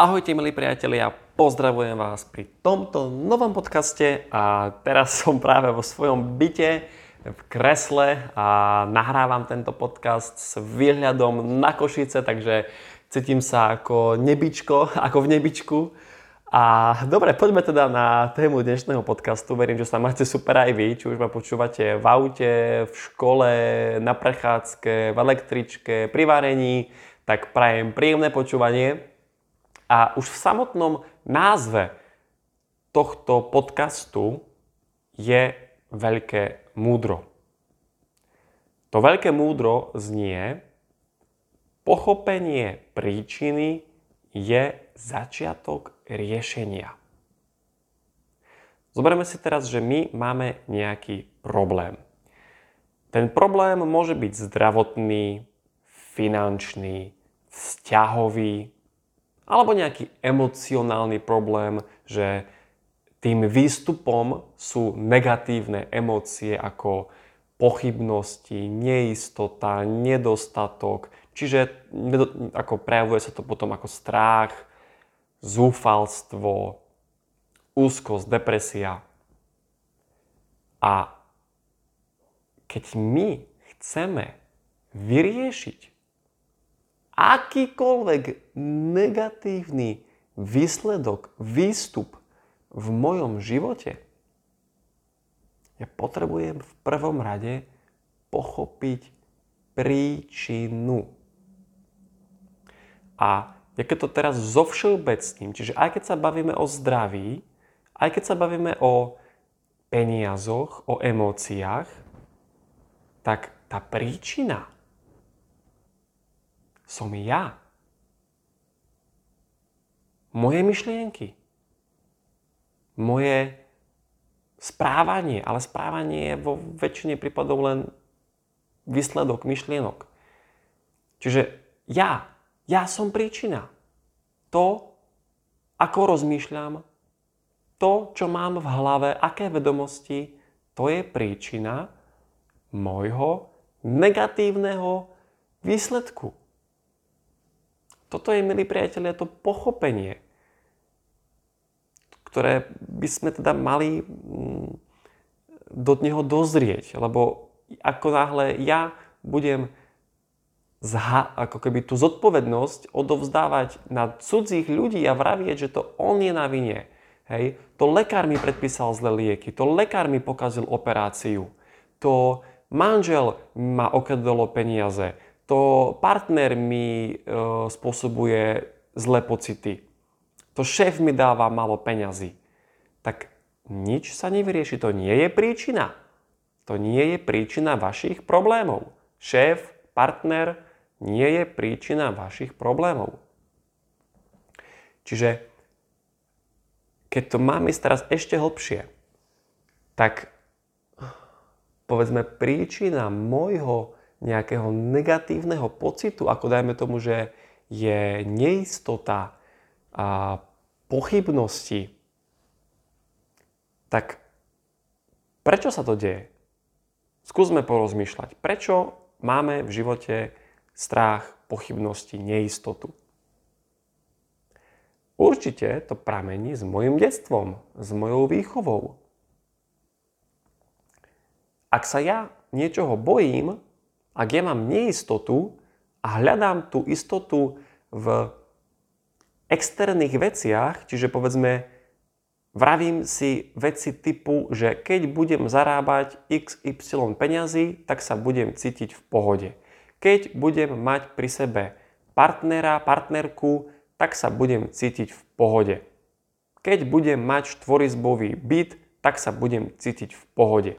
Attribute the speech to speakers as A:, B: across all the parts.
A: Ahojte milí priatelia, pozdravujem vás pri tomto novom podcaste a teraz som práve vo svojom byte v kresle a nahrávam tento podcast s výhľadom na Košice, takže cítim sa ako nebičko, ako v nebičku. A dobre, poďme teda na tému dnešného podcastu. Verím, že sa máte super aj vy, či už ma počúvate v aute, v škole, na prechádzke, v električke, pri varení, tak prajem príjemné počúvanie. A už v samotnom názve tohto podcastu je veľké múdro. To veľké múdro znie, pochopenie príčiny je začiatok riešenia. Zoberme si teraz, že my máme nejaký problém. Ten problém môže byť zdravotný, finančný, vzťahový, alebo nejaký emocionálny problém, že tým výstupom sú negatívne emócie ako pochybnosti, neistota, nedostatok, čiže ako prejavuje sa to potom ako strach, zúfalstvo, úzkosť, depresia. A keď my chceme vyriešiť akýkoľvek negatívny výsledok, výstup v mojom živote, ja potrebujem v prvom rade pochopiť príčinu. A ja keď to teraz zo všeobecným, čiže aj keď sa bavíme o zdraví, aj keď sa bavíme o peniazoch, o emóciách, tak tá príčina som ja. Moje myšlienky. Moje správanie, ale správanie je vo väčšine prípadov len výsledok myšlienok. Čiže ja, ja som príčina. To, ako rozmýšľam, to, čo mám v hlave, aké vedomosti, to je príčina môjho negatívneho výsledku. Toto je, milí priatelia, to pochopenie, ktoré by sme teda mali mm, do neho dozrieť. Lebo ako náhle ja budem zha- ako keby tú zodpovednosť odovzdávať na cudzích ľudí a vravieť, že to on je na vine. Hej? To lekár mi predpísal zlé lieky, to lekár mi pokazil operáciu, to manžel ma okradolo peniaze, to partner mi e, spôsobuje zlé pocity, to šéf mi dáva málo peňazí, tak nič sa nevyrieši. To nie je príčina. To nie je príčina vašich problémov. Šéf, partner nie je príčina vašich problémov. Čiže keď to mám ísť teraz ešte hlbšie, tak povedzme príčina môjho nejakého negatívneho pocitu, ako dajme tomu, že je neistota a pochybnosti, tak prečo sa to deje? Skúsme porozmýšľať. Prečo máme v živote strach, pochybnosti, neistotu? Určite to pramení s mojim detstvom, s mojou výchovou. Ak sa ja niečoho bojím, ak ja mám neistotu a hľadám tú istotu v externých veciach, čiže povedzme, vravím si veci typu, že keď budem zarábať XY peňazí, tak sa budem cítiť v pohode. Keď budem mať pri sebe partnera, partnerku, tak sa budem cítiť v pohode. Keď budem mať štvorizbový byt, tak sa budem cítiť v pohode.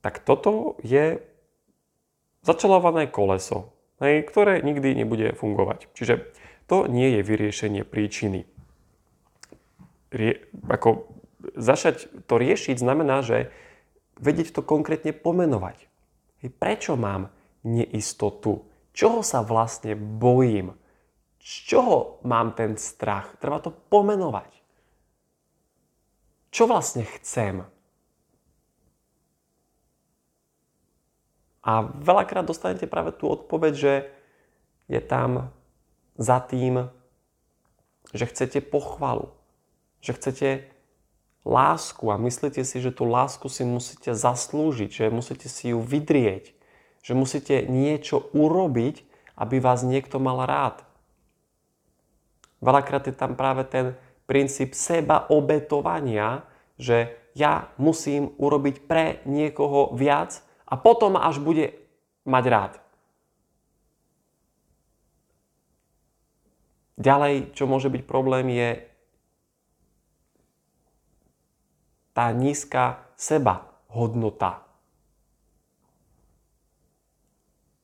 A: Tak toto je začalované koleso, hej, ktoré nikdy nebude fungovať. Čiže to nie je vyriešenie príčiny. Rie, ako začať to riešiť znamená, že vedieť to konkrétne pomenovať. Hej, prečo mám neistotu? Čoho sa vlastne bojím? Z čoho mám ten strach? Treba to pomenovať. Čo vlastne chcem? A veľakrát dostanete práve tú odpoveď, že je tam za tým že chcete pochvalu, že chcete lásku a myslíte si, že tú lásku si musíte zaslúžiť, že musíte si ju vydrieť, že musíte niečo urobiť, aby vás niekto mal rád. Veľakrát je tam práve ten princíp seba obetovania, že ja musím urobiť pre niekoho viac a potom až bude mať rád. Ďalej, čo môže byť problém, je tá nízka seba hodnota.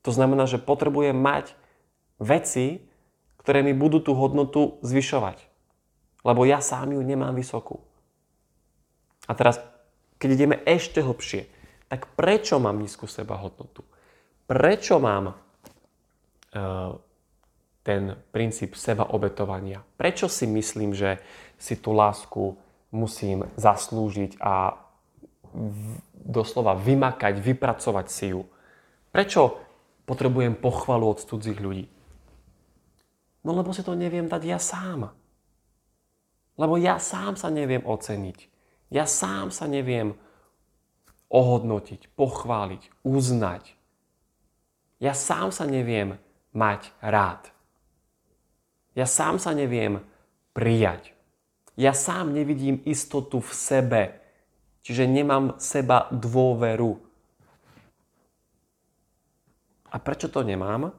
A: To znamená, že potrebujem mať veci, ktoré mi budú tú hodnotu zvyšovať. Lebo ja sám ju nemám vysokú. A teraz, keď ideme ešte hlbšie, tak prečo mám nízku seba hodnotu? Prečo mám uh, ten princíp seba obetovania. Prečo si myslím, že si tú lásku musím zaslúžiť a doslova vymakať, vypracovať si ju? Prečo potrebujem pochvalu od cudzích ľudí? No lebo si to neviem dať ja sám. Lebo ja sám sa neviem oceniť. Ja sám sa neviem ohodnotiť, pochváliť, uznať. Ja sám sa neviem mať rád. Ja sám sa neviem prijať. Ja sám nevidím istotu v sebe. Čiže nemám seba dôveru. A prečo to nemám?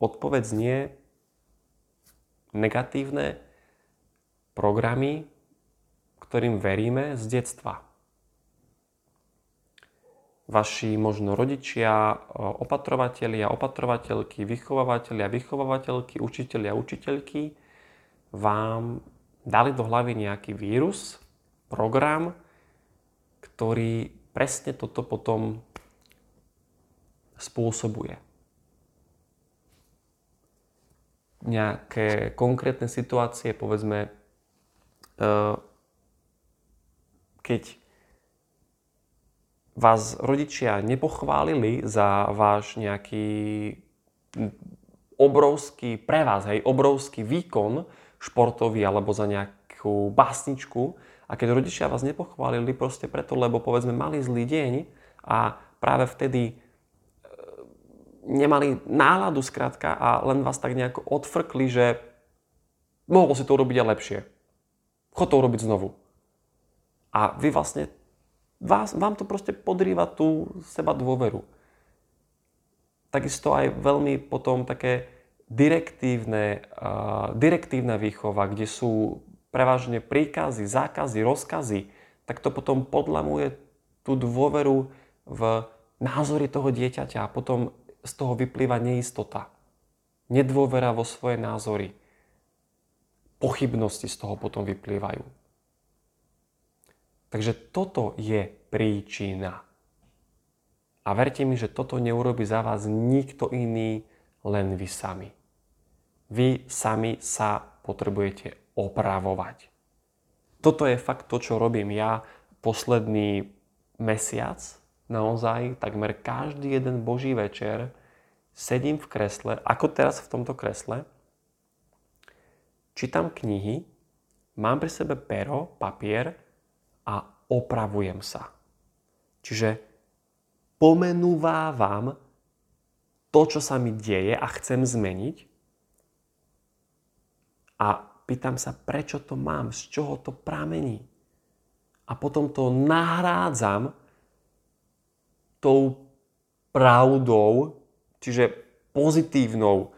A: Odpoveď znie negatívne programy, ktorým veríme z detstva vaši možno rodičia, opatrovatelia, opatrovateľky, vychovávateľia, vychovávateľky, učitelia, učiteľky vám dali do hlavy nejaký vírus, program, ktorý presne toto potom spôsobuje. Nejaké konkrétne situácie, povedzme, e, keď vás rodičia nepochválili za váš nejaký obrovský pre vás, hej, obrovský výkon športový alebo za nejakú básničku a keď rodičia vás nepochválili proste preto, lebo povedzme mali zlý deň a práve vtedy e, nemali náladu skrátka a len vás tak nejako odfrkli, že mohol si to urobiť aj lepšie. Chod to urobiť znovu. A vy vlastne vás, vám to proste podrýva tú seba dôveru. Takisto aj veľmi potom také direktívne, uh, direktívna výchova, kde sú prevažne príkazy, zákazy, rozkazy, tak to potom podlamuje tú dôveru v názory toho dieťaťa a potom z toho vyplýva neistota. Nedôvera vo svoje názory. Pochybnosti z toho potom vyplývajú. Takže toto je príčina. A verte mi, že toto neurobi za vás nikto iný, len vy sami. Vy sami sa potrebujete opravovať. Toto je fakt to, čo robím ja posledný mesiac. Naozaj takmer každý jeden boží večer sedím v kresle, ako teraz v tomto kresle, čítam knihy, mám pri sebe pero, papier a opravujem sa. Čiže pomenúvávam to, čo sa mi deje a chcem zmeniť a pýtam sa, prečo to mám, z čoho to pramení. A potom to nahrádzam tou pravdou, čiže pozitívnou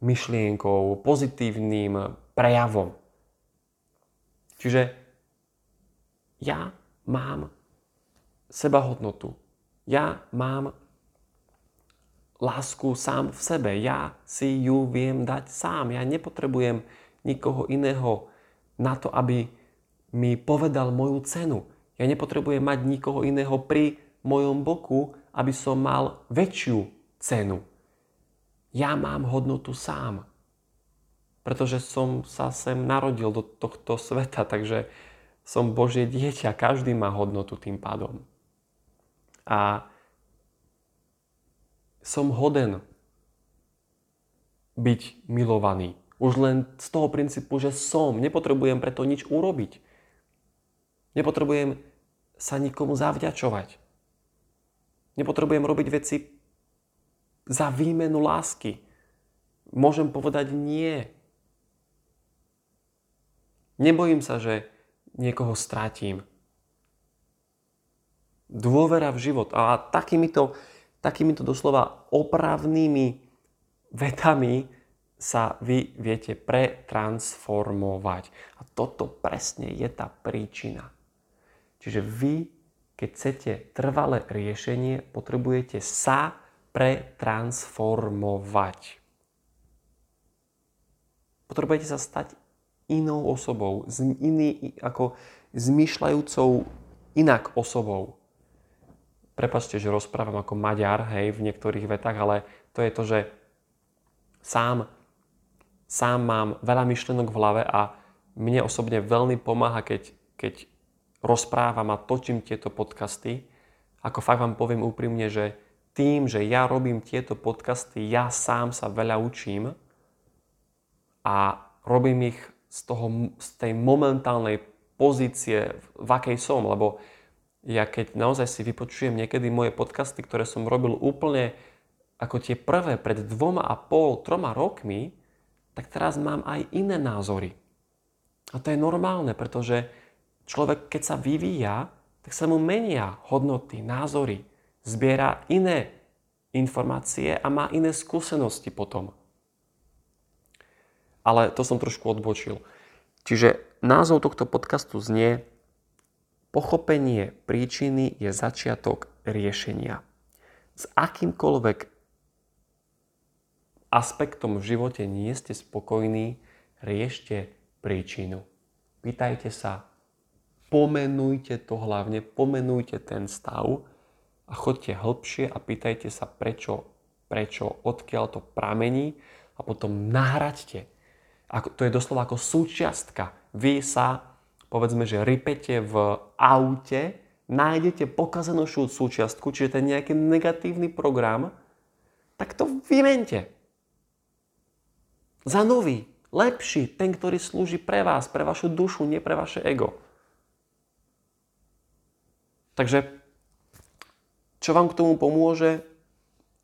A: myšlienkou, pozitívnym prejavom. Čiže ja mám sebahodnotu. Ja mám lásku sám v sebe. Ja si ju viem dať sám. Ja nepotrebujem nikoho iného na to, aby mi povedal moju cenu. Ja nepotrebujem mať nikoho iného pri mojom boku, aby som mal väčšiu cenu. Ja mám hodnotu sám. Pretože som sa sem narodil do tohto sveta, takže som Božie dieťa, každý má hodnotu tým pádom. A som hoden byť milovaný. Už len z toho princípu, že som. Nepotrebujem preto nič urobiť. Nepotrebujem sa nikomu zavďačovať. Nepotrebujem robiť veci za výmenu lásky. Môžem povedať nie. Nebojím sa, že niekoho stratím. Dôvera v život. A takýmito, takýmito doslova opravnými vetami sa vy viete pretransformovať. A toto presne je tá príčina. Čiže vy, keď chcete trvalé riešenie, potrebujete sa pretransformovať. Potrebujete sa stať inou osobou, iný, ako zmyšľajúcou inak osobou. Prepačte, že rozprávam ako Maďar, hej, v niektorých vetách, ale to je to, že sám sám mám veľa myšlenok v hlave a mne osobne veľmi pomáha, keď, keď rozprávam a točím tieto podcasty. Ako fakt vám poviem úprimne, že tým, že ja robím tieto podcasty, ja sám sa veľa učím a robím ich z, toho, z tej momentálnej pozície, v akej som, lebo ja keď naozaj si vypočujem niekedy moje podcasty, ktoré som robil úplne ako tie prvé pred dvoma a pol, troma rokmi, tak teraz mám aj iné názory. A to je normálne, pretože človek, keď sa vyvíja, tak sa mu menia hodnoty, názory, zbiera iné informácie a má iné skúsenosti potom. Ale to som trošku odbočil. Čiže názov tohto podcastu znie Pochopenie príčiny je začiatok riešenia. S akýmkoľvek aspektom v živote nie ste spokojní, riešte príčinu. Pýtajte sa, pomenujte to hlavne, pomenujte ten stav a chodte hĺbšie a pýtajte sa prečo, prečo, odkiaľ to pramení a potom nahraďte. Ako, to je doslova ako súčiastka. Vy sa, povedzme, že rypete v aute, nájdete pokazenú súčiastku, čiže ten nejaký negatívny program, tak to vymente za nový, lepší, ten, ktorý slúži pre vás, pre vašu dušu, nie pre vaše ego. Takže, čo vám k tomu pomôže?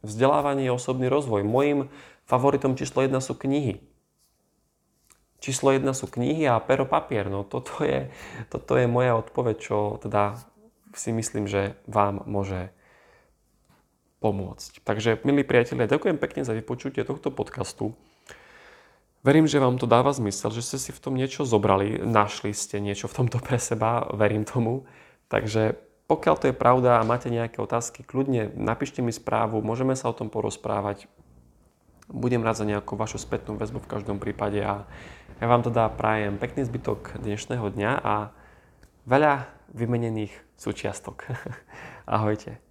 A: Vzdelávanie osobný rozvoj. Mojím favoritom číslo 1 sú knihy. Číslo 1 sú knihy a pero papier. No toto je, toto je moja odpoveď, čo teda si myslím, že vám môže pomôcť. Takže, milí priatelia, ďakujem pekne za vypočutie tohto podcastu. Verím, že vám to dáva zmysel, že ste si v tom niečo zobrali, našli ste niečo v tomto pre seba, verím tomu. Takže pokiaľ to je pravda a máte nejaké otázky, kľudne napíšte mi správu, môžeme sa o tom porozprávať. Budem rád za nejakú vašu spätnú väzbu v každom prípade a ja vám teda prajem pekný zbytok dnešného dňa a veľa vymenených súčiastok. Ahojte.